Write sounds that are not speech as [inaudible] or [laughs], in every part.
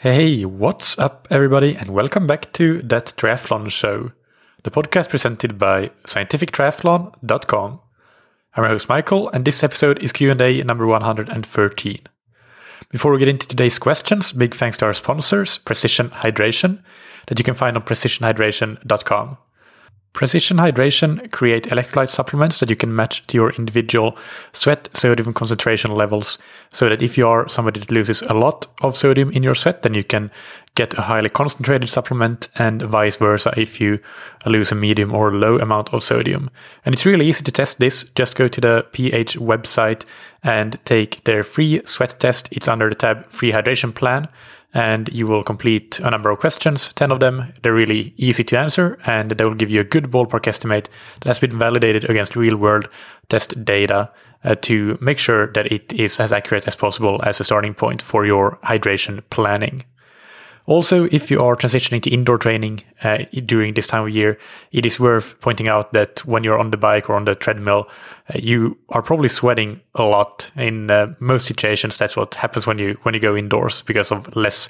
Hey, what's up, everybody, and welcome back to That Triathlon Show, the podcast presented by scientifictriathlon.com. I'm your host Michael, and this episode is Q&A number 113. Before we get into today's questions, big thanks to our sponsors, Precision Hydration, that you can find on precisionhydration.com. Precision Hydration create electrolyte supplements that you can match to your individual sweat sodium concentration levels so that if you are somebody that loses a lot of sodium in your sweat, then you can get a highly concentrated supplement and vice versa if you lose a medium or low amount of sodium. And it's really easy to test this. Just go to the PH website and take their free sweat test. It's under the tab free hydration plan and you will complete a number of questions, 10 of them. They're really easy to answer, and they will give you a good ballpark estimate that has been validated against real world test data uh, to make sure that it is as accurate as possible as a starting point for your hydration planning. Also, if you are transitioning to indoor training uh, during this time of year, it is worth pointing out that when you're on the bike or on the treadmill, uh, you are probably sweating a lot. In uh, most situations, that's what happens when you when you go indoors because of less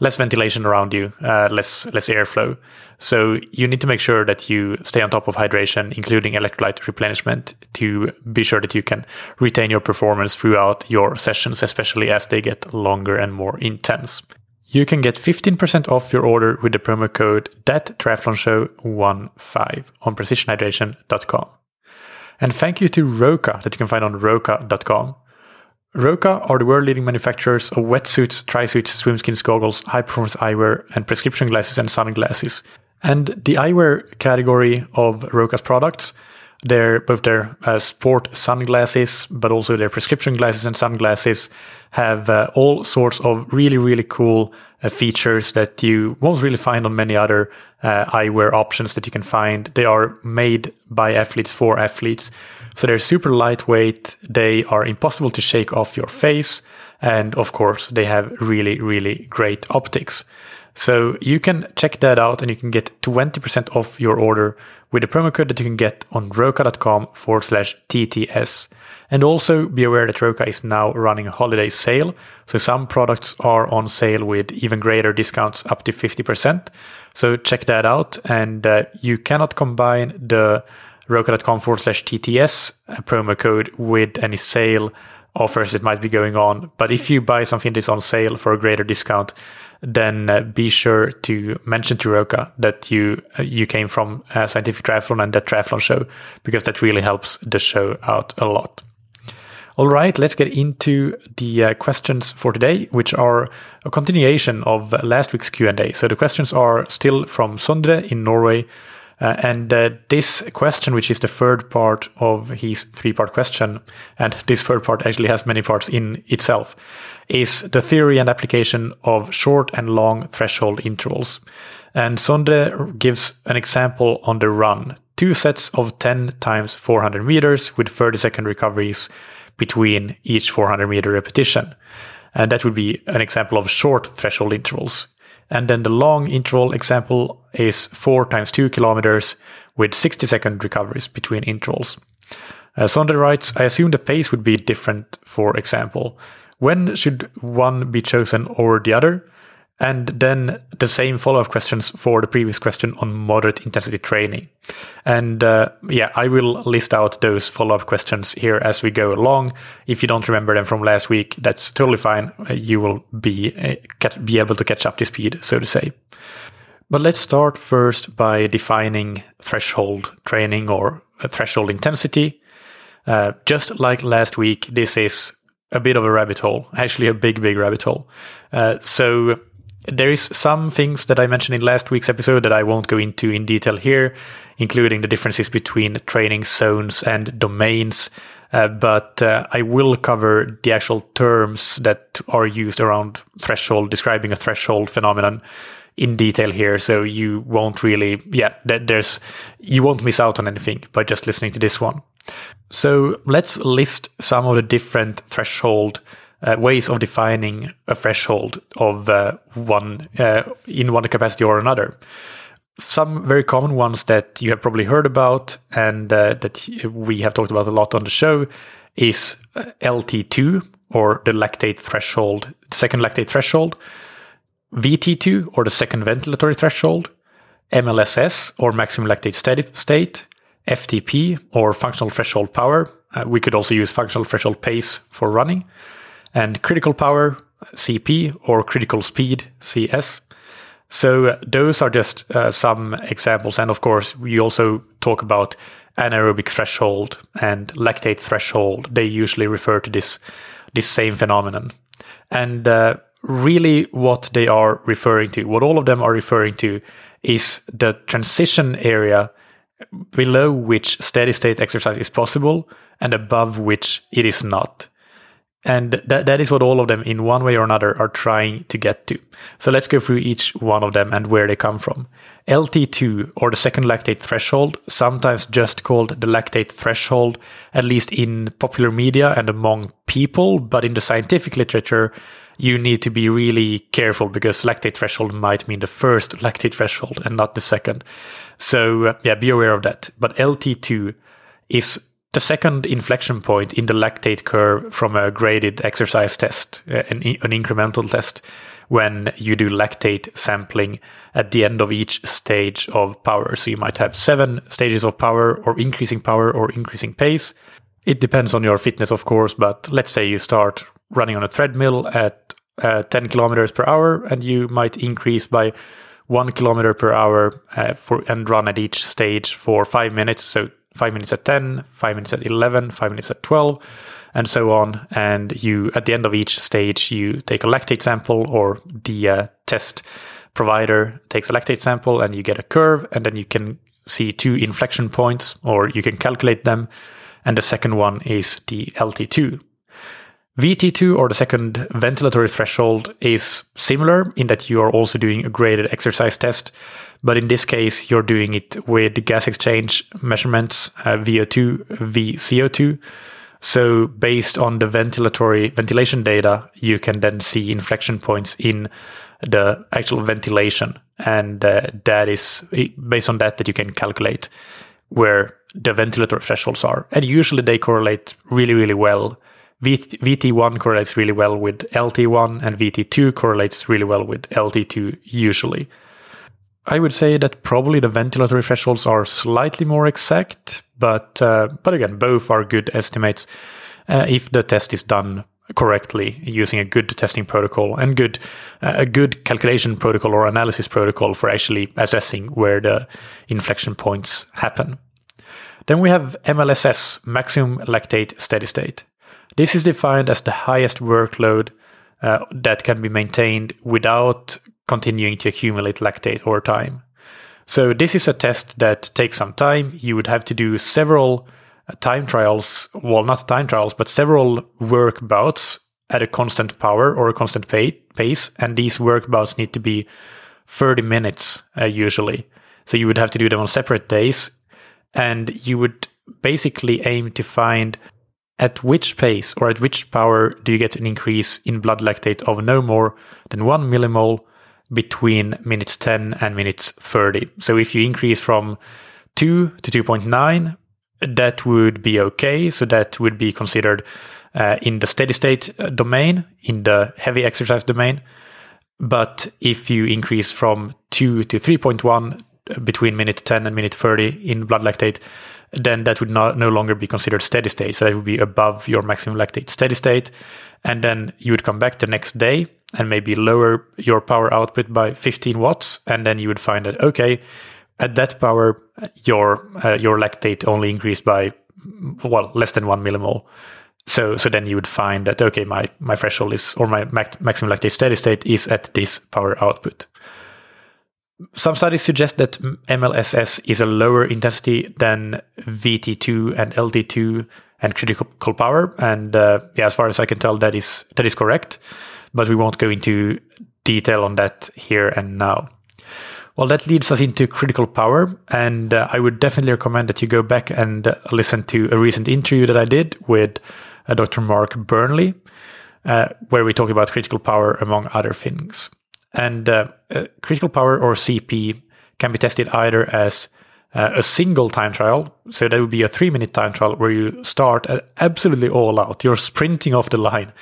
less ventilation around you, uh, less less airflow. So you need to make sure that you stay on top of hydration, including electrolyte replenishment, to be sure that you can retain your performance throughout your sessions, especially as they get longer and more intense. You can get 15% off your order with the promo code that triathlon show 15 on precisionhydration.com. And thank you to Roka that you can find on roka.com. Roka are the world leading manufacturers of wetsuits, trisuits, swimskins, goggles, high performance eyewear, and prescription glasses and sunglasses. And the eyewear category of Roka's products their both their uh, sport sunglasses, but also their prescription glasses and sunglasses have uh, all sorts of really really cool uh, features that you won't really find on many other uh, eyewear options that you can find. They are made by athletes for athletes, so they're super lightweight. They are impossible to shake off your face, and of course they have really really great optics. So you can check that out and you can get 20% off your order with a promo code that you can get on roka.com forward slash TTS. And also be aware that Roka is now running a holiday sale. So some products are on sale with even greater discounts up to 50%. So check that out. And uh, you cannot combine the roka.com forward slash TTS promo code with any sale offers that might be going on. But if you buy something that's on sale for a greater discount, then uh, be sure to mention to Roka that you uh, you came from uh, Scientific Triathlon and that triathlon show because that really helps the show out a lot. All right, let's get into the uh, questions for today, which are a continuation of last week's Q&A. So the questions are still from Sondre in Norway, uh, and uh, this question, which is the third part of his three part question, and this third part actually has many parts in itself, is the theory and application of short and long threshold intervals. And Sondre gives an example on the run two sets of 10 times 400 meters with 30 second recoveries between each 400 meter repetition. And that would be an example of short threshold intervals. And then the long interval example is 4 times 2 kilometers with 60 second recoveries between intervals. Uh, Sondre writes, I assume the pace would be different, for example. When should one be chosen over the other? And then the same follow up questions for the previous question on moderate intensity training. And uh, yeah, I will list out those follow up questions here as we go along. If you don't remember them from last week, that's totally fine. Uh, you will be, uh, be able to catch up to speed, so to say. But let's start first by defining threshold training or threshold intensity. Uh, just like last week, this is a bit of a rabbit hole, actually a big, big rabbit hole. Uh, so there is some things that I mentioned in last week's episode that I won't go into in detail here, including the differences between training zones and domains. Uh, but uh, I will cover the actual terms that are used around threshold, describing a threshold phenomenon in detail here. So you won't really, yeah, there's, you won't miss out on anything by just listening to this one. So let's list some of the different threshold uh, ways of defining a threshold of uh, one uh, in one capacity or another. Some very common ones that you have probably heard about and uh, that we have talked about a lot on the show is uh, LT2 or the lactate threshold, the second lactate threshold. VT2 or the second ventilatory threshold, MLSS or maximum lactate steady state, FTP or functional threshold power. Uh, we could also use functional threshold pace for running, and critical power, CP, or critical speed, CS. So uh, those are just uh, some examples. And of course, we also talk about anaerobic threshold and lactate threshold. They usually refer to this, this same phenomenon. And uh, really what they are referring to, what all of them are referring to is the transition area below which steady state exercise is possible and above which it is not. And that, that is what all of them, in one way or another, are trying to get to. So let's go through each one of them and where they come from. LT2, or the second lactate threshold, sometimes just called the lactate threshold, at least in popular media and among people, but in the scientific literature, you need to be really careful because lactate threshold might mean the first lactate threshold and not the second. So, uh, yeah, be aware of that. But LT2 is the second inflection point in the lactate curve from a graded exercise test, uh, an, an incremental test, when you do lactate sampling at the end of each stage of power. So you might have seven stages of power, or increasing power, or increasing pace. It depends on your fitness, of course, but let's say you start running on a treadmill at uh, 10 kilometers per hour, and you might increase by one kilometer per hour uh, for and run at each stage for five minutes. So five minutes at 10, five minutes at 11, five minutes at 12, and so on. And you, at the end of each stage, you take a lactate sample or the uh, test provider takes a lactate sample and you get a curve and then you can see two inflection points or you can calculate them. And the second one is the LT2. VT2 or the second ventilatory threshold is similar in that you are also doing a graded exercise test, but in this case, you're doing it with gas exchange measurements, uh, VO2, VCO2. So based on the ventilatory ventilation data, you can then see inflection points in the actual ventilation, and uh, that is based on that that you can calculate where the ventilatory thresholds are, and usually they correlate really, really well VT1 correlates really well with LT1, and VT2 correlates really well with LT2 usually. I would say that probably the ventilatory thresholds are slightly more exact, but uh, but again, both are good estimates uh, if the test is done correctly using a good testing protocol and good uh, a good calculation protocol or analysis protocol for actually assessing where the inflection points happen. Then we have MLSS, maximum lactate steady state. This is defined as the highest workload uh, that can be maintained without continuing to accumulate lactate over time. So this is a test that takes some time. You would have to do several time trials, well, not time trials, but several work bouts at a constant power or a constant pace. And these work bouts need to be 30 minutes uh, usually. So you would have to do them on separate days. And you would basically aim to find at which pace or at which power do you get an increase in blood lactate of no more than 1 millimole between minutes 10 and minutes 30? So if you increase from 2 to 2.9, that would be okay. So that would be considered uh, in the steady state uh, domain, in the heavy exercise domain. But if you increase from 2 to 3.1 uh, between minute 10 and minute 30 in blood lactate, then that would not no longer be considered steady state. So that would be above your maximum lactate steady state. And then you would come back the next day and maybe lower your power output by 15 watts. And then you would find that, okay, at that power, your, uh, your lactate only increased by, well, less than one millimole. So, so then you would find that, okay, my, my threshold is, or my maximum lactate steady state is at this power output. Some studies suggest that MLSS is a lower intensity than VT2 and LT2 and critical power. And uh, yeah, as far as I can tell, that is that is correct. But we won't go into detail on that here and now. Well, that leads us into critical power, and uh, I would definitely recommend that you go back and uh, listen to a recent interview that I did with uh, Dr. Mark Burnley, uh, where we talk about critical power among other things. And uh, uh, critical power or CP can be tested either as a single time trial. So that would be a three minute time trial where you start absolutely all out. You're sprinting off the line.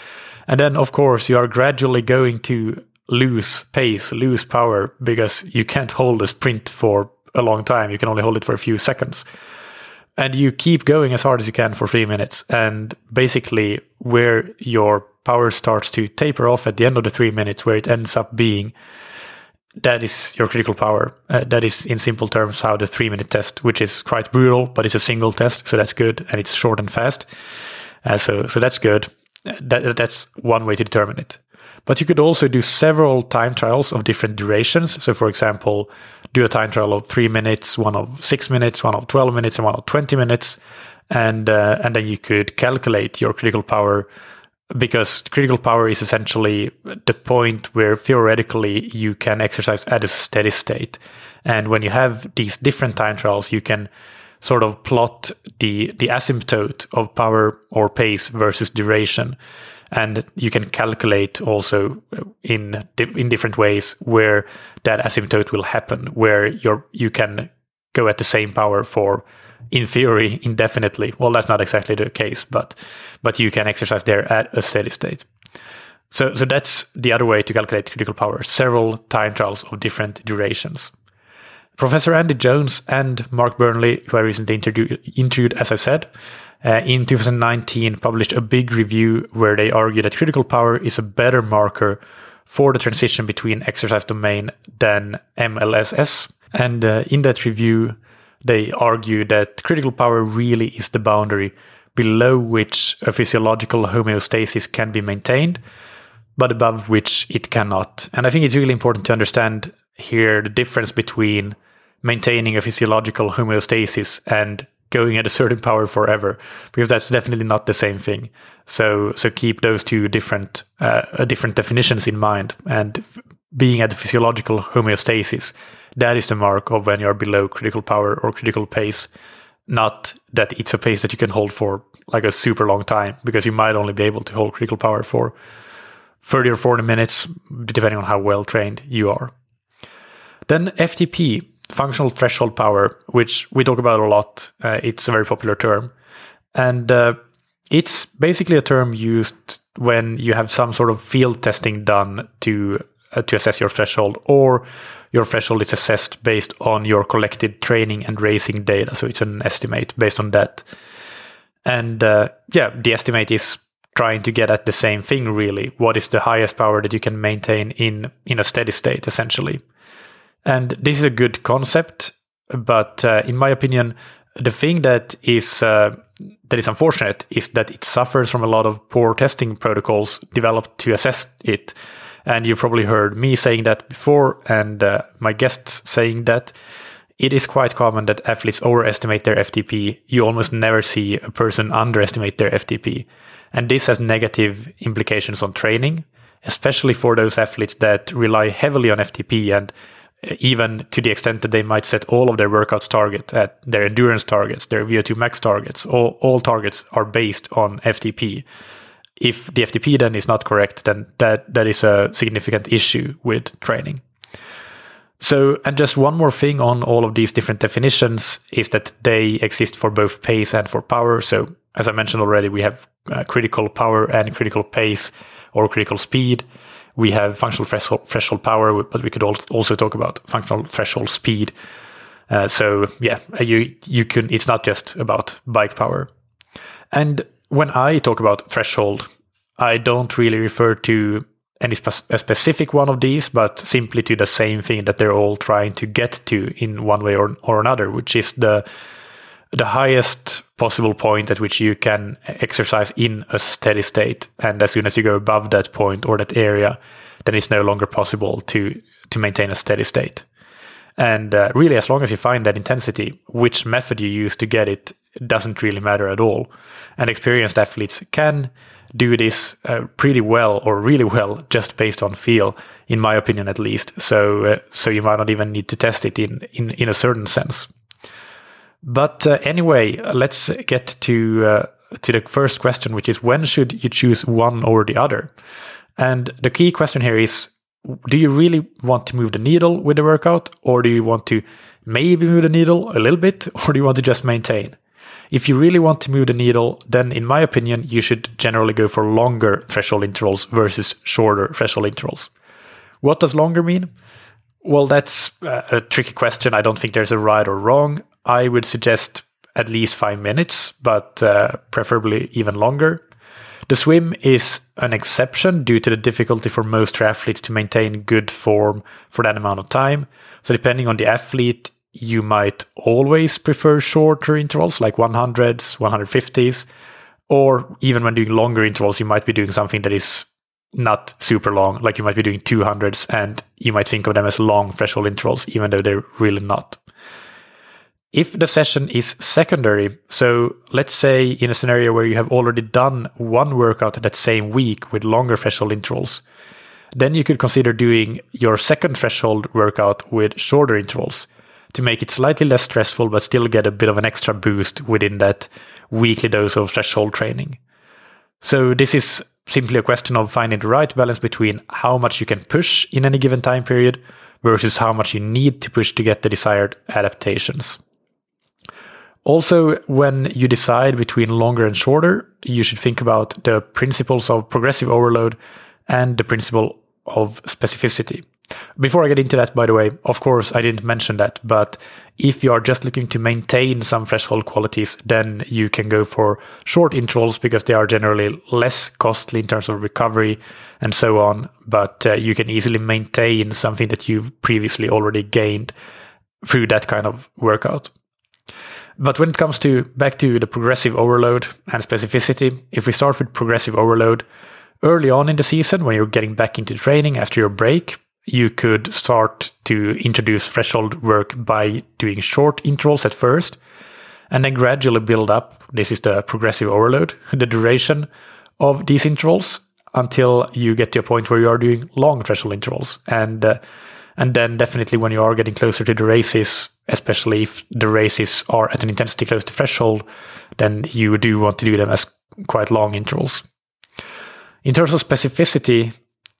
And then, of course, you are gradually going to lose pace, lose power because you can't hold a sprint for a long time. You can only hold it for a few seconds. And you keep going as hard as you can for three minutes. And basically, where your power starts to taper off at the end of the three minutes, where it ends up being, that is your critical power. Uh, that is, in simple terms, how the three minute test, which is quite brutal, but it's a single test, so that's good, and it's short and fast. Uh, so, so that's good. That, that's one way to determine it. But you could also do several time trials of different durations. So, for example, do a time trial of three minutes, one of six minutes, one of 12 minutes, and one of 20 minutes. And, uh, and then you could calculate your critical power because critical power is essentially the point where theoretically you can exercise at a steady state. And when you have these different time trials, you can sort of plot the the asymptote of power or pace versus duration and you can calculate also uh, in in different ways where that asymptote will happen where you're you can go at the same power for in theory indefinitely. Well that's not exactly the case but but you can exercise there at a steady state. So so that's the other way to calculate critical power several time trials of different durations. Professor andy jones and mark burnley who i recently interviewed as i said uh, in 2019 published a big review where they argue that critical power is a better marker for the transition between exercise domain than MLSS. And uh, in that review, they argue that critical power really is the boundary below which a physiological homeostasis can be maintained, but above which it cannot. And I think it's really important to understand here the difference between maintaining a physiological homeostasis and going at a certain power forever because that's definitely not the same thing. So so keep those two different uh, uh different definitions in mind. And being at the physiological homeostasis that is the mark of when you're below critical power or critical pace. Not that it's a pace that you can hold for like a super long time because you might only be able to hold critical power for 30 or 40 minutes depending on how well trained you are. Then ftp functional threshold power, which we talk about a lot. Uh, it's a very popular term. And uh, it's basically a term used when you have some sort of field testing done to uh, to assess your threshold, or your threshold is assessed based on your collected training and racing data. So it's an estimate based on that. And uh, yeah, the estimate is trying to get at the same thing really. What is the highest power that you can maintain in in a steady state, essentially? And this is a good concept, but uh, in my opinion, the thing that is uh, that is unfortunate is that it suffers from a lot of poor testing protocols developed to assess it. And you've probably heard me saying that before, and uh, my guests saying that it is quite common that athletes overestimate their FTP. You almost never see a person underestimate their FTP. And this has negative implications on training, especially for those athletes that rely heavily on FTP and even to the extent that they might set all of their workouts target at their endurance targets, their VO2 max targets, all, all targets are based on FTP. If the FTP then is not correct, then that, that is a significant issue with training. So, and just one more thing on all of these different definitions is that they exist for both pace and for power. So, as I mentioned already, we have uh, critical power and critical pace or critical speed we have functional threshold, power, but we could also talk about functional threshold speed. Uh, so yeah, you you can. It's not just about bike power. And when I talk about threshold, I don't really refer to any spe- specific one of these, but simply to the same thing that they're all trying to get to in one way or, or another, which is the the highest possible point at which you can exercise in a steady state. And as soon as you go above that point or that area, then it's no longer possible to to maintain a steady state. And uh, really, as long as you find that intensity, which method you use to get it doesn't really matter at all. And experienced athletes can do this uh, pretty well or really well just based on feel, in my opinion, at least. So, uh, so you might not even need to test it in in, in a certain sense. But uh, anyway, let's get to uh, to the first question, which is when should you choose one or the other? And the key question here is: Do you really want to move the needle with the workout, or do you want to maybe move the needle a little bit, [laughs] or do you want to just maintain? If you really want to move the needle, then in my opinion, you should generally go for longer threshold intervals versus shorter threshold intervals. What does longer mean? Well, that's a tricky question. I don't think there's a right or wrong. I would suggest at least five minutes, but uh, preferably even longer. The swim is an exception due to the difficulty for most triathletes to maintain good form for that amount of time. So, depending on the athlete, you might always prefer shorter intervals like 100s, 150s, or even when doing longer intervals, you might be doing something that is not super long, like you might be doing 200s, and you might think of them as long threshold intervals, even though they're really not. If the session is secondary, so let's say in a scenario where you have already done one workout that same week with longer threshold intervals, then you could consider doing your second threshold workout with shorter intervals to make it slightly less stressful but still get a bit of an extra boost within that weekly dose of threshold training. So this is simply a question of finding the right balance between how much you can push in any given time period versus how much you need to push to get the desired adaptations. Also, when you decide between longer and shorter, you should think about the principles of progressive overload and the principle of specificity. Before I get into that, by the way, of course, I didn't mention that, but if you are just looking to maintain some threshold qualities, then you can go for short intervals because they are generally less costly in terms of recovery and so on. But uh, you can easily maintain something that you've previously already gained through that kind of workout. But when it comes to back to the progressive overload and specificity, if we start with progressive overload, early on in the season, when you're getting back into training after your break, you could start to introduce threshold work by doing short intervals at first and then gradually build up. This is the progressive overload, [laughs] the duration of these intervals until you get to a point where you are doing long threshold intervals. And uh, and then definitely when you are getting closer to the races, especially if the races are at an intensity close to threshold, then you do want to do them as quite long intervals. In terms of specificity,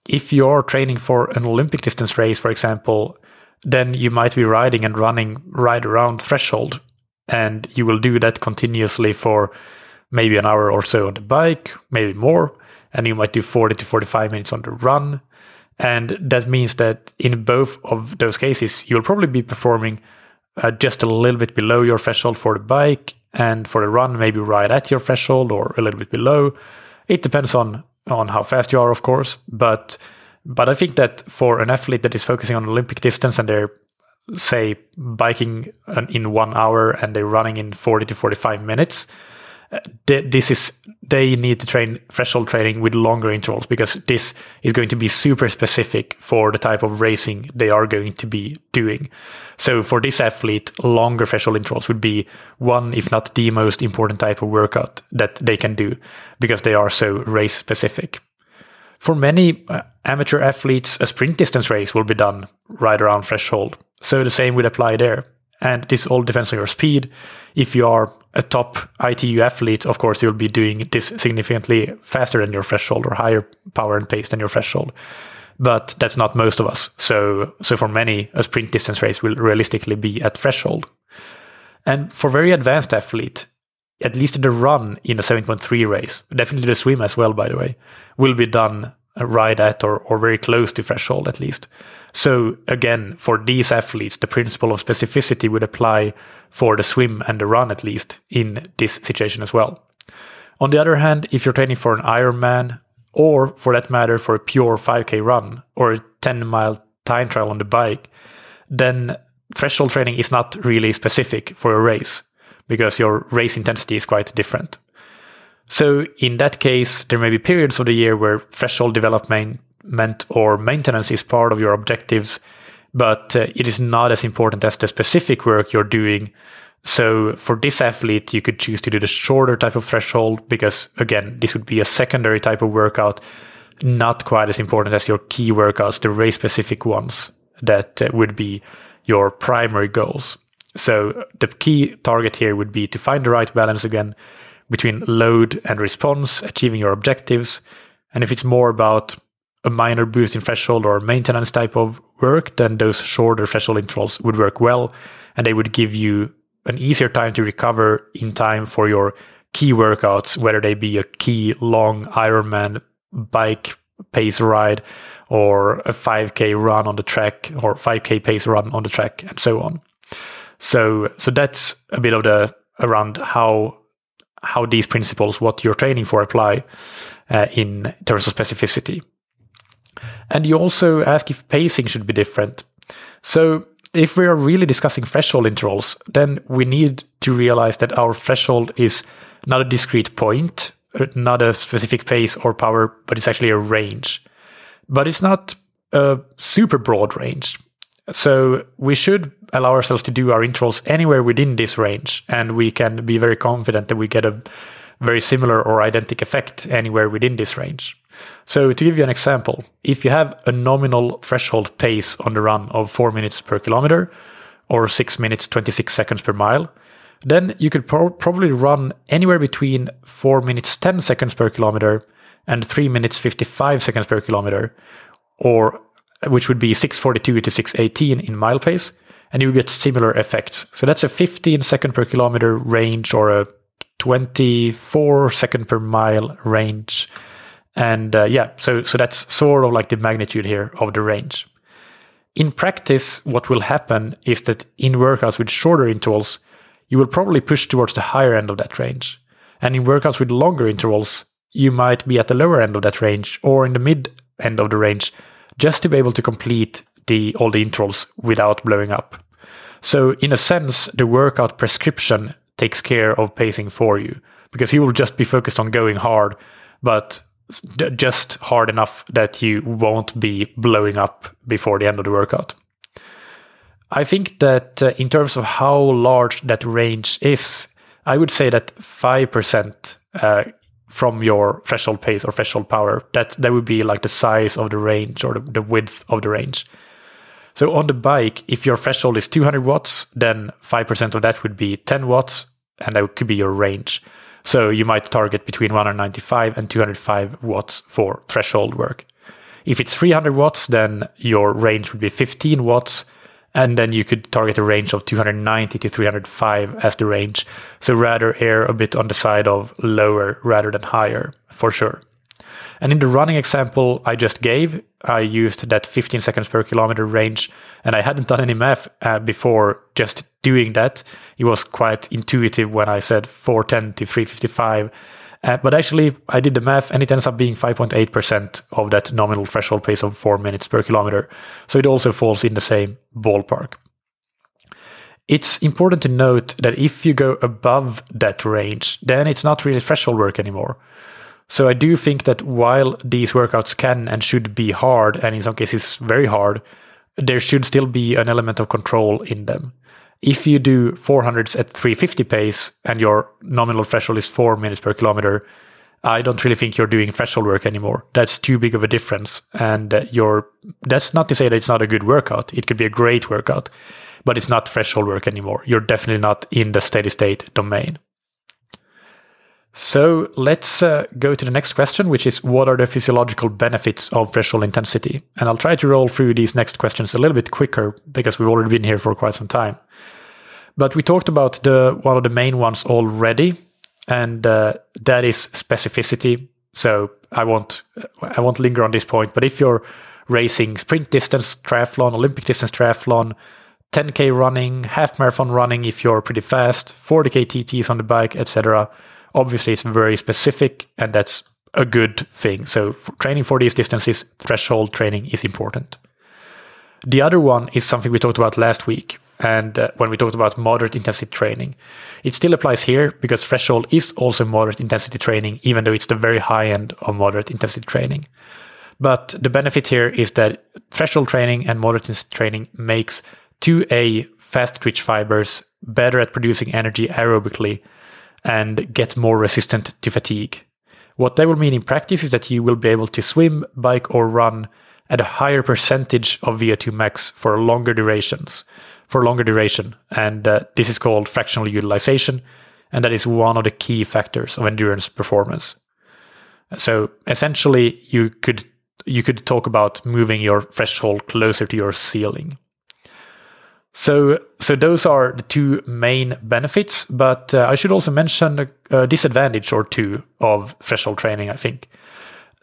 if you're training for an Olympic distance race, for example, then you might be riding and running right around threshold. And you will do that continuously for maybe an hour or so on the bike, maybe more. And you might do 40 to 45 minutes on the run. And that means that in both of those cases, you'll probably be performing uh, just a little bit below your threshold for the bike. And for the run, maybe right at your threshold or a little bit below. It depends on on how fast you are, of course. But but I think that for an athlete that is focusing on Olympic distance and they're say biking in one hour and they're running in 40 to 45 minutes, this is they need to train threshold training with longer intervals because this is going to be super specific for the type of racing they are going to be doing. So for this athlete, longer threshold intervals would be one, if not the most important type of workout that they can do because they are so race specific. For many uh, amateur athletes, a sprint distance race will be done right around threshold. So the same would apply there. And this all depends on your speed. If you are a top ITU athlete, of course, you'll be doing this significantly faster than your threshold or higher power and pace than your threshold. But that's not most of us. So, so for many, a sprint distance race will realistically be at threshold. And for very advanced athlete, at least the run in a 7.3 race, definitely the swim as well, by the way, will be done right at or, or very close to threshold at least. So again, for these athletes, the principle of specificity would apply for the swim and the run, at least in this situation as well. On the other hand, if you're training for an Ironman, or for that matter, for a pure 5K run or a 10 mile time trial on the bike, then threshold training is not really specific for a race because your race intensity is quite different. So in that case, there may be periods of the year where threshold development or maintenance is part of your objectives, but uh, it is not as important as the specific work you're doing. So for this athlete, you could choose to do the shorter type of threshold because again, this would be a secondary type of workout, not quite as important as your key workouts, the race specific ones that uh, would be your primary goals. So the key target here would be to find the right balance again between load and response, achieving your objectives. And if it's more about a minor boost in threshold or maintenance type of work, then those shorter threshold intervals would work well. And they would give you an easier time to recover in time for your key workouts, whether they be a key long Ironman bike pace ride or a 5k run on the track or 5k pace run on the track and so on. So so that's a bit of the around how how these principles, what you're training for, apply uh, in terms of specificity. And you also ask if pacing should be different. So if we are really discussing threshold intervals, then we need to realize that our threshold is not a discrete point, not a specific pace or power, but it's actually a range. But it's not a super broad range. So we should allow ourselves to do our intervals anywhere within this range, and we can be very confident that we get a very similar or identical effect anywhere within this range. So to give you an example, if you have a nominal threshold pace on the run of 4 minutes per kilometer or 6 minutes 26 seconds per mile, then you could pro- probably run anywhere between 4 minutes 10 seconds per kilometer and 3 minutes 55 seconds per kilometer or which would be 642 to 618 in mile pace and you get similar effects. So that's a 15 second per kilometer range or a 24 second per mile range. And uh, yeah, so so that's sort of like the magnitude here of the range. In practice, what will happen is that in workouts with shorter intervals, you will probably push towards the higher end of that range. And in workouts with longer intervals, you might be at the lower end of that range or in the mid end of the range just to be able to complete the all the intervals without blowing up. So in a sense, the workout prescription takes care of pacing for you because you will just be focused on going hard, but just hard enough that you won't be blowing up before the end of the workout. I think that uh, in terms of how large that range is, I would say that 5% uh, from your threshold pace or threshold power, that, that would be like the size of the range or the, the width of the range. So on the bike, if your threshold is 200 watts, then 5% of that would be 10 watts, and that could be your range. So you might target between 195 and 205 watts for threshold work. If it's 300 watts, then your range would be 15 watts, and then you could target a range of 290 to 305 as the range. So rather err a bit on the side of lower rather than higher, for sure. And in the running example I just gave, I used that 15 seconds per kilometer range, and I hadn't done any math uh, before just doing that. It was quite intuitive when I said 410 to 355. Uh, but actually, I did the math, and it ends up being 5.8% of that nominal threshold pace of 4 minutes per kilometer. So it also falls in the same ballpark. It's important to note that if you go above that range, then it's not really threshold work anymore. So I do think that while these workouts can and should be hard, and in some cases very hard, there should still be an element of control in them. If you do 400s at 350 pace and your nominal threshold is 4 minutes per kilometer, I don't really think you're doing threshold work anymore. That's too big of a difference. And uh, you're, that's not to say that it's not a good workout. It could be a great workout, but it's not threshold work anymore. You're definitely not in the steady state domain. So let's uh, go to the next question, which is what are the physiological benefits of threshold intensity? And I'll try to roll through these next questions a little bit quicker because we've already been here for quite some time. But we talked about the one of the main ones already, and uh, that is specificity. So I won't I won't linger on this point. But if you're racing sprint distance triathlon, Olympic distance triathlon, 10k running, half marathon running, if you're pretty fast, 40k TTs on the bike, etc Obviously, it's very specific, and that's a good thing. So, training for these distances, threshold training is important. The other one is something we talked about last week, and uh, when we talked about moderate intensity training, it still applies here because threshold is also moderate intensity training, even though it's the very high end of moderate intensity training. But the benefit here is that threshold training and moderate intensity training makes 2A fast twitch fibers better at producing energy aerobically and get more resistant to fatigue. What that will mean in practice is that you will be able to swim, bike, or run at a higher percentage of VO2 max for longer durations, for longer duration. And uh, this is called fractional utilization. And that is one of the key factors of endurance performance. So essentially, you could you could talk about moving your threshold closer to your ceiling. So, so those are the two main benefits, but uh, I should also mention a, a, disadvantage or two of threshold training. I think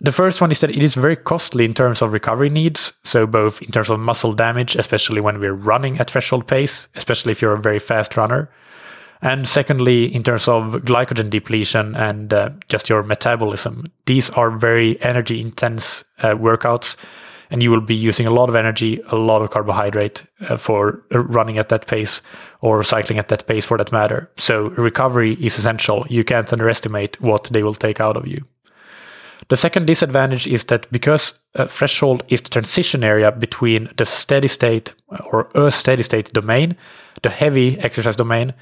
The first one is that it is very costly in terms of recovery needs. So, both in terms of muscle damage, especially when we're running at threshold pace, especially if you're a very fast runner. And secondly, in terms of glycogen depletion and uh, just your metabolism, these are very energy intense uh, workouts. And you will be using a lot of energy, a lot of carbohydrate uh, for running at that pace or cycling at that pace for that matter. So, recovery is essential. You can't underestimate what they will take out of you. The second disadvantage is that because a threshold is the transition area between the steady state or a steady state domain, the heavy exercise domain,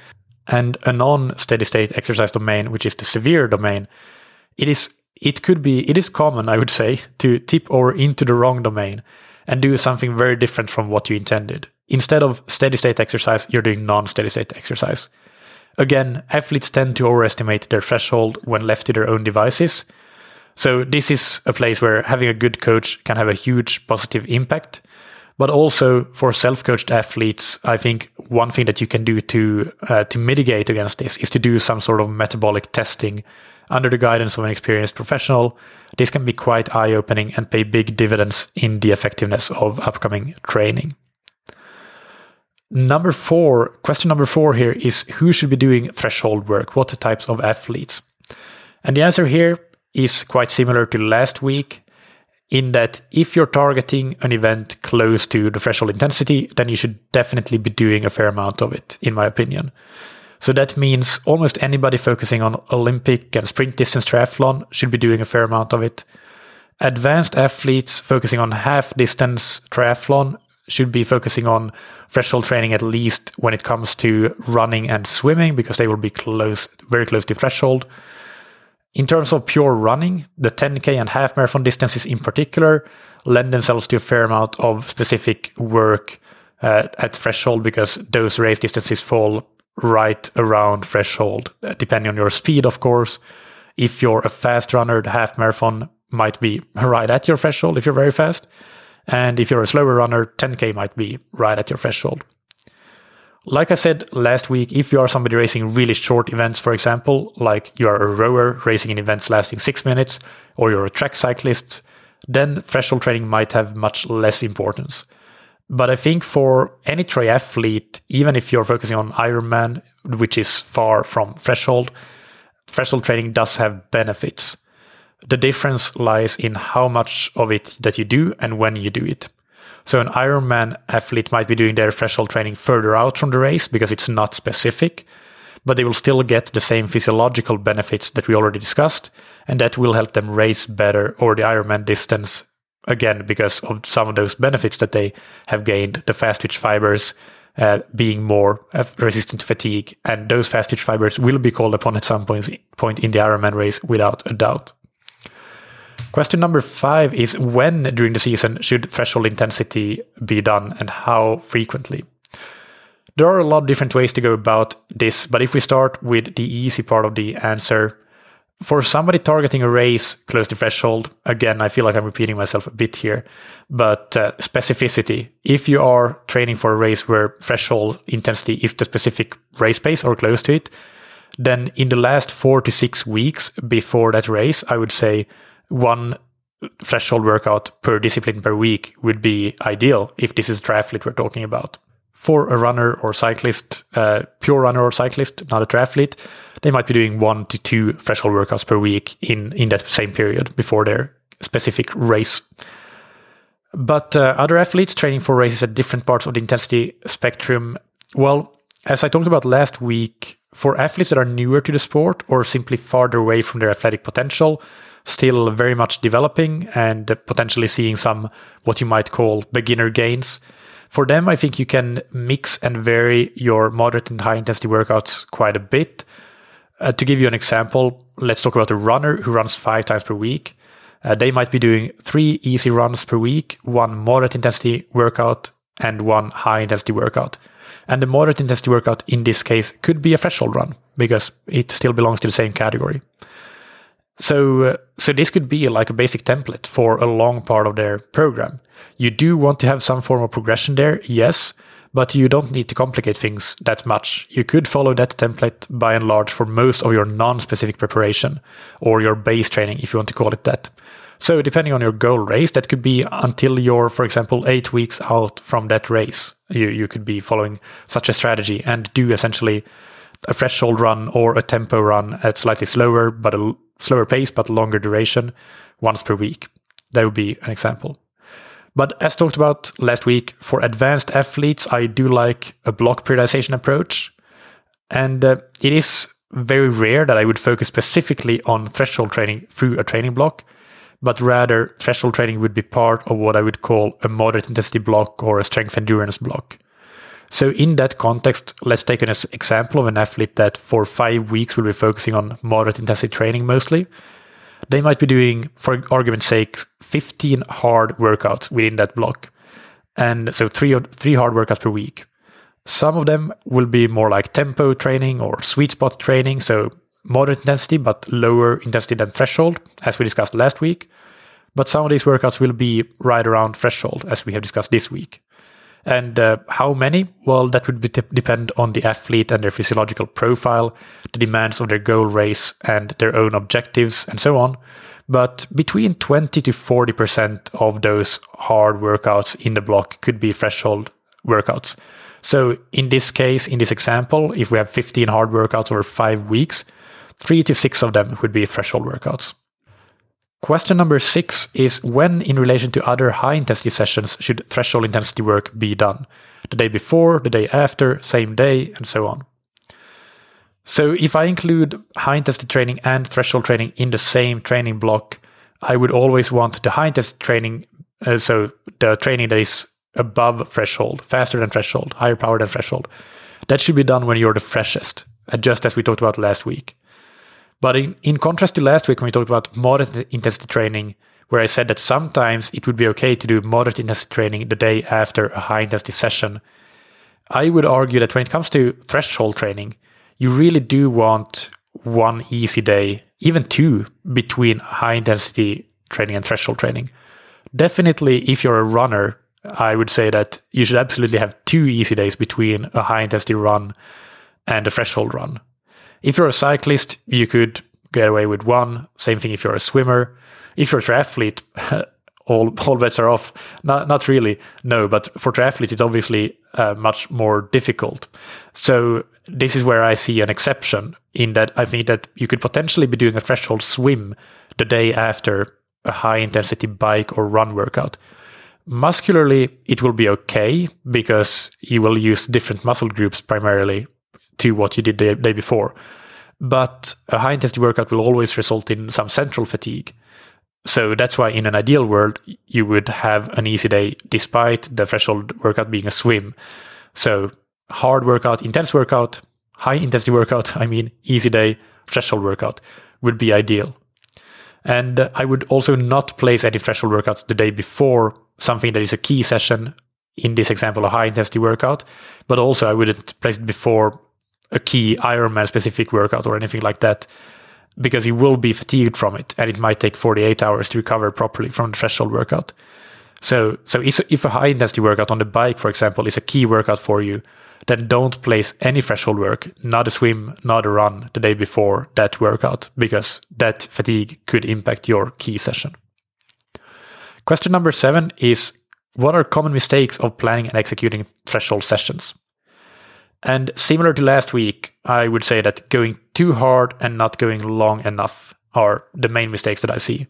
and a non-steady state exercise domain, which is the severe domain, it is it could be it is common, I would say, to tip over into the wrong domain and do something very different from what you intended. Instead of steady state exercise, you're doing non-steady state exercise. Again, athletes tend to overestimate their threshold when left to their own devices so this is a place where having a good coach can have a huge positive impact. But also for self-coached athletes, I think one thing that you can do to uh, to mitigate against this is to do some sort of metabolic testing under the guidance of an experienced professional. This can be quite eye-opening and pay big dividends in the effectiveness of upcoming training. Number four, question number four here is who should be doing threshold work? What types of athletes? And the answer here is quite similar to last week in that if you're targeting an event close to the threshold intensity, then you should definitely be doing a fair amount of it, in my opinion. So that means almost anybody focusing on Olympic and sprint distance triathlon should be doing a fair amount of it. Advanced athletes focusing on half distance triathlon should be focusing on threshold training at least when it comes to running and swimming because they will be close, very close to threshold. In terms of pure running, the 10K and half marathon distances in particular lend themselves to a fair amount of specific work uh, at threshold because those race distances fall right around threshold, uh, depending on your speed, of course. If you're a fast runner, the half marathon might be right at your threshold if you're very fast. And if you're a slower runner, 10K might be right at your threshold. Like I said last week, if you are somebody racing really short events, for example, like you are a rower racing in events lasting six minutes, or you're a track cyclist, then threshold training might have much less importance. But I think for any triathlete, even if you're focusing on Ironman, which is far from threshold, threshold training does have benefits. The difference lies in how much of it that you do and when you do it. So an Ironman athlete might be doing their threshold training further out from the race because it's not specific, but they will still get the same physiological benefits that we already discussed, and that will help them race better or the Ironman distance again because of some of those benefits that they have gained, the fast twitch fibers uh, being more uh, resistant to fatigue, and those fast twitch fibers will be called upon at some point, point in the Ironman race without a doubt. Question number five is when during the season should threshold intensity be done and how frequently? There are a lot of different ways to go about this, but if we start with the easy part of the answer, for somebody targeting a race close to threshold, again, I feel like I'm repeating myself a bit here, but uh, specificity. If you are training for a race where threshold intensity is the specific race pace or close to it, then in the last four to six weeks before that race, I would say one threshold workout per discipline per week would be ideal if this is triathlete we're talking about. For a runner or cyclist, uh, pure runner or cyclist, not a triathlete, they might be doing one to two threshold workouts per week in, in that same period before their specific race. But uh, other athletes training for races at different parts of the intensity spectrum, well, as I talked about last week, for athletes that are newer to the sport or simply farther away from their athletic potential, still very much developing and potentially seeing some what you might call beginner gains. For them, I think you can mix and vary your moderate and high intensity workouts quite a bit. Uh, to give you an example, let's talk about a runner who runs five times per week. Uh, they might be doing three easy runs per week, one moderate intensity workout, and one high intensity workout. And the moderate intensity workout in this case could be a threshold run because it still belongs to the same category. So, uh, so this could be like a basic template for a long part of their program. You do want to have some form of progression there, yes, but you don't need to complicate things that much. You could follow that template by and large for most of your non-specific preparation or your base training, if you want to call it that. So, depending on your goal race, that could be until you're, for example, eight weeks out from that race. You, you could be following such a strategy and do essentially a threshold run or a tempo run at slightly slower, but a slower pace, but longer duration once per week. That would be an example. But as talked about last week, for advanced athletes, I do like a block periodization approach. And uh, it is very rare that I would focus specifically on threshold training through a training block but rather threshold training would be part of what I would call a moderate intensity block or a strength endurance block. So, in that context, let's take an example of an athlete that for five weeks will be focusing on moderate intensity training mostly. They might be doing, for argument's sake, 15 hard workouts within that block. And so, three, three hard workouts per week. Some of them will be more like tempo training or sweet spot training. So, moderate intensity but lower intensity than threshold, as we discussed last week. But some of these workouts will be right around threshold, as we have discussed this week. And uh, how many? Well, that would t- depend on the athlete and their physiological profile, the demands of their goal race, and their own objectives, and so on. But between 20 to 40% of those hard workouts in the block could be threshold workouts. So, in this case, in this example, if we have 15 hard workouts over five weeks, Three to six of them would be threshold workouts. Question number six is when, in relation to other high intensity sessions, should threshold intensity work be done? The day before, the day after, same day, and so on. So, if I include high intensity training and threshold training in the same training block, I would always want the high intensity training, uh, so the training that is above threshold, faster than threshold, higher power than threshold. That should be done when you're the freshest, uh, just as we talked about last week. But in, in contrast to last week when we talked about moderate intensity training, where I said that sometimes it would be okay to do moderate intensity training the day after a high intensity session, I would argue that when it comes to threshold training, you really do want one easy day, even two, between high intensity training and threshold training. Definitely, if you're a runner, I would say that you should absolutely have two easy days between a high intensity run and a threshold run. If you're a cyclist, you could get away with one. Same thing if you're a swimmer. If you're a triathlete, [laughs] all all bets are off. Not not really, no. But for triathletes, it's obviously uh, much more difficult. So this is where I see an exception in that I think that you could potentially be doing a threshold swim the day after a high intensity bike or run workout. Muscularly, it will be okay because you will use different muscle groups primarily to what you did the day before. But a high intensity workout will always result in some central fatigue. So that's why in an ideal world, you would have an easy day despite the threshold workout being a swim. So hard workout, intense workout, high intensity workout, I mean, easy day, threshold workout would be ideal. And I would also not place any threshold workout the day before something that is a key session, in this example, a high intensity workout. But also, I wouldn't place it before a key Ironman specific workout or anything like that because you will be fatigued from it and it might take 48 hours to recover properly from the threshold workout. So, so if a high intensity workout on the bike, for example, is a key workout for you, then don't place any threshold work, not a swim, not a run the day before that workout, because that fatigue could impact your key session. Question number seven is What are common mistakes of planning and executing threshold sessions? And similar to last week, I would say that going too hard and not going long enough are the main mistakes that I see.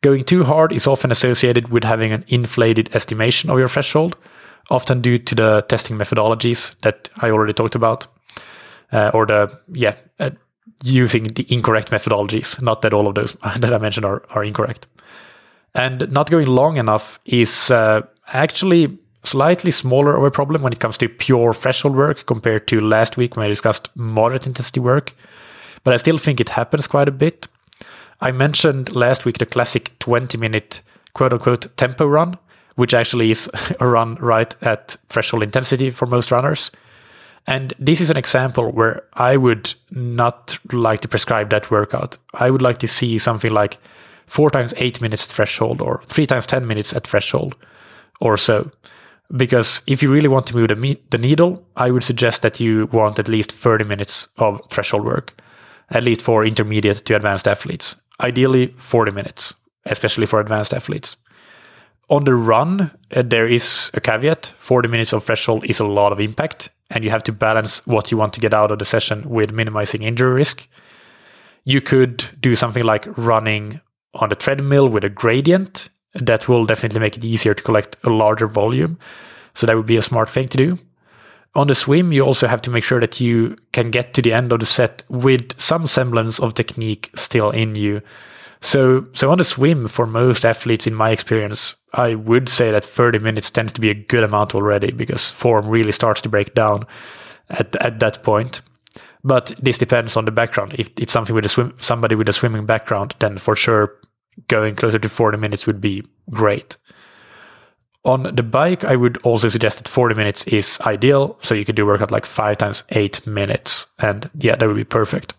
Going too hard is often associated with having an inflated estimation of your threshold, often due to the testing methodologies that I already talked about, uh, or the, yeah, uh, using the incorrect methodologies. Not that all of those [laughs] that I mentioned are, are incorrect. And not going long enough is uh, actually slightly smaller of a problem when it comes to pure threshold work compared to last week when I discussed moderate intensity work. But I still think it happens quite a bit. I mentioned last week the classic 20 minute quote unquote tempo run, which actually is [laughs] a run right at threshold intensity for most runners. And this is an example where I would not like to prescribe that workout. I would like to see something like four times eight minutes at threshold or three times 10 minutes at threshold or so because if you really want to move the, me- the needle, I would suggest that you want at least 30 minutes of threshold work, at least for intermediate to advanced athletes. Ideally, 40 minutes. especially for advanced athletes. On the run, uh, there is a caveat 40 minutes of threshold is a lot of impact, and you have to balance what you want to get out of the session with minimizing injury risk. You could do something like running on the treadmill with a gradient. That will definitely make it easier to collect a larger volume. So that would be a smart thing to do. On the swim, you also have to make sure that you can get to the end of the set with some semblance of technique still in you. So, so on the swim, for most athletes, in my experience, I would say that 30 minutes tends to be a good amount already because form really starts to break down at, at that point. But this depends on the background. If it's something with a swim, somebody with a swimming background, then for sure going closer to 40 minutes would be great. On the bike, I would also suggest that 40 minutes is ideal. So you could do workout like five times eight minutes. And yeah, that would be perfect.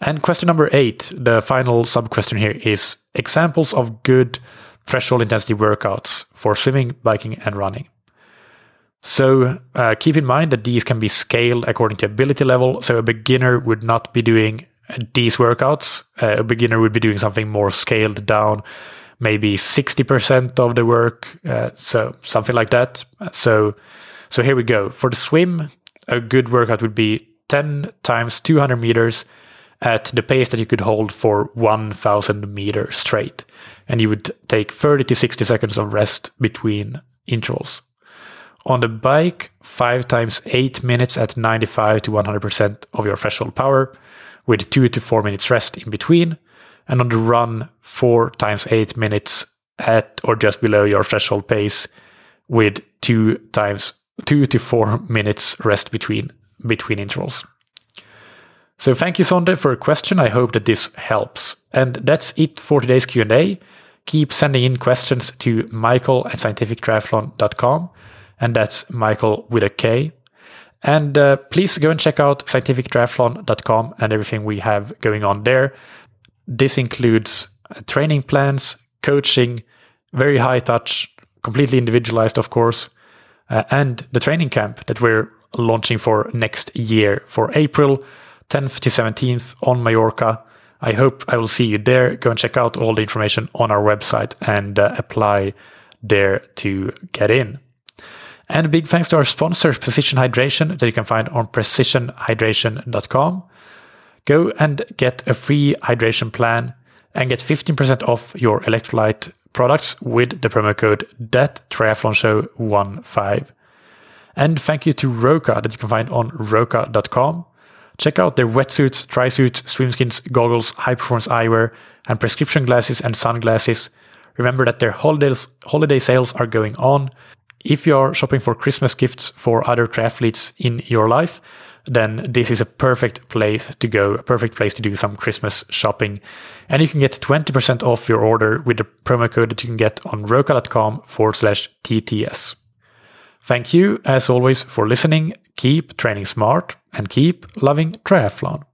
And question number eight, the final sub question here is examples of good threshold intensity workouts for swimming, biking, and running. So uh, keep in mind that these can be scaled according to ability level. So a beginner would not be doing these workouts. Uh, a beginner would be doing something more scaled down, maybe 60% of the work. Uh, so something like that. So, so here we go. For the swim, a good workout would be 10 times 200 meters at the pace that you could hold for 1000 meters straight. And you would take 30 to 60 seconds of rest between intervals. On the bike, 5 times 8 minutes at 95 to 100% of your threshold power, with 2 to 4 minutes rest in between. And on the run, 4 times 8 minutes at or just below your threshold pace, with 2 times 2 to 4 [laughs] minutes rest between between intervals. So thank you, Sonde, for a question. I hope that this helps. And that's it for today's Q&A. Keep sending in questions to mikael at scientifictriathlon.com and that's Mikael with a K. And uh, please go and check out scientifictriathlon.com and everything we have going on there. This includes uh, training plans, coaching, very high touch, completely individualized, of course, uh, and the training camp that we're launching for next year for April 10th to 17th on Mallorca. I hope I will see you there. Go and check out all the information on our website and uh, apply there to get in. And a big thanks to our sponsor, Precision Hydration, that you can find on precisionhydration.com. Go and get a free hydration plan and get 15% off your electrolyte products with the promo code that triathlon show 15 and thank you to roka that you can find on roka.com check out their wetsuits trisuits swimskins goggles high performance eyewear and prescription glasses and sunglasses. Remember that their holidays holiday sales are going on if you're shopping for Christmas gifts for other triathletes in your life, then this is a perfect place to go, a perfect place to do some Christmas shopping. And you can get 20% off your order with the promo code that you can get on roka.com forward slash TTS. Thank you, as always, for listening. Keep training smart and keep loving triathlon.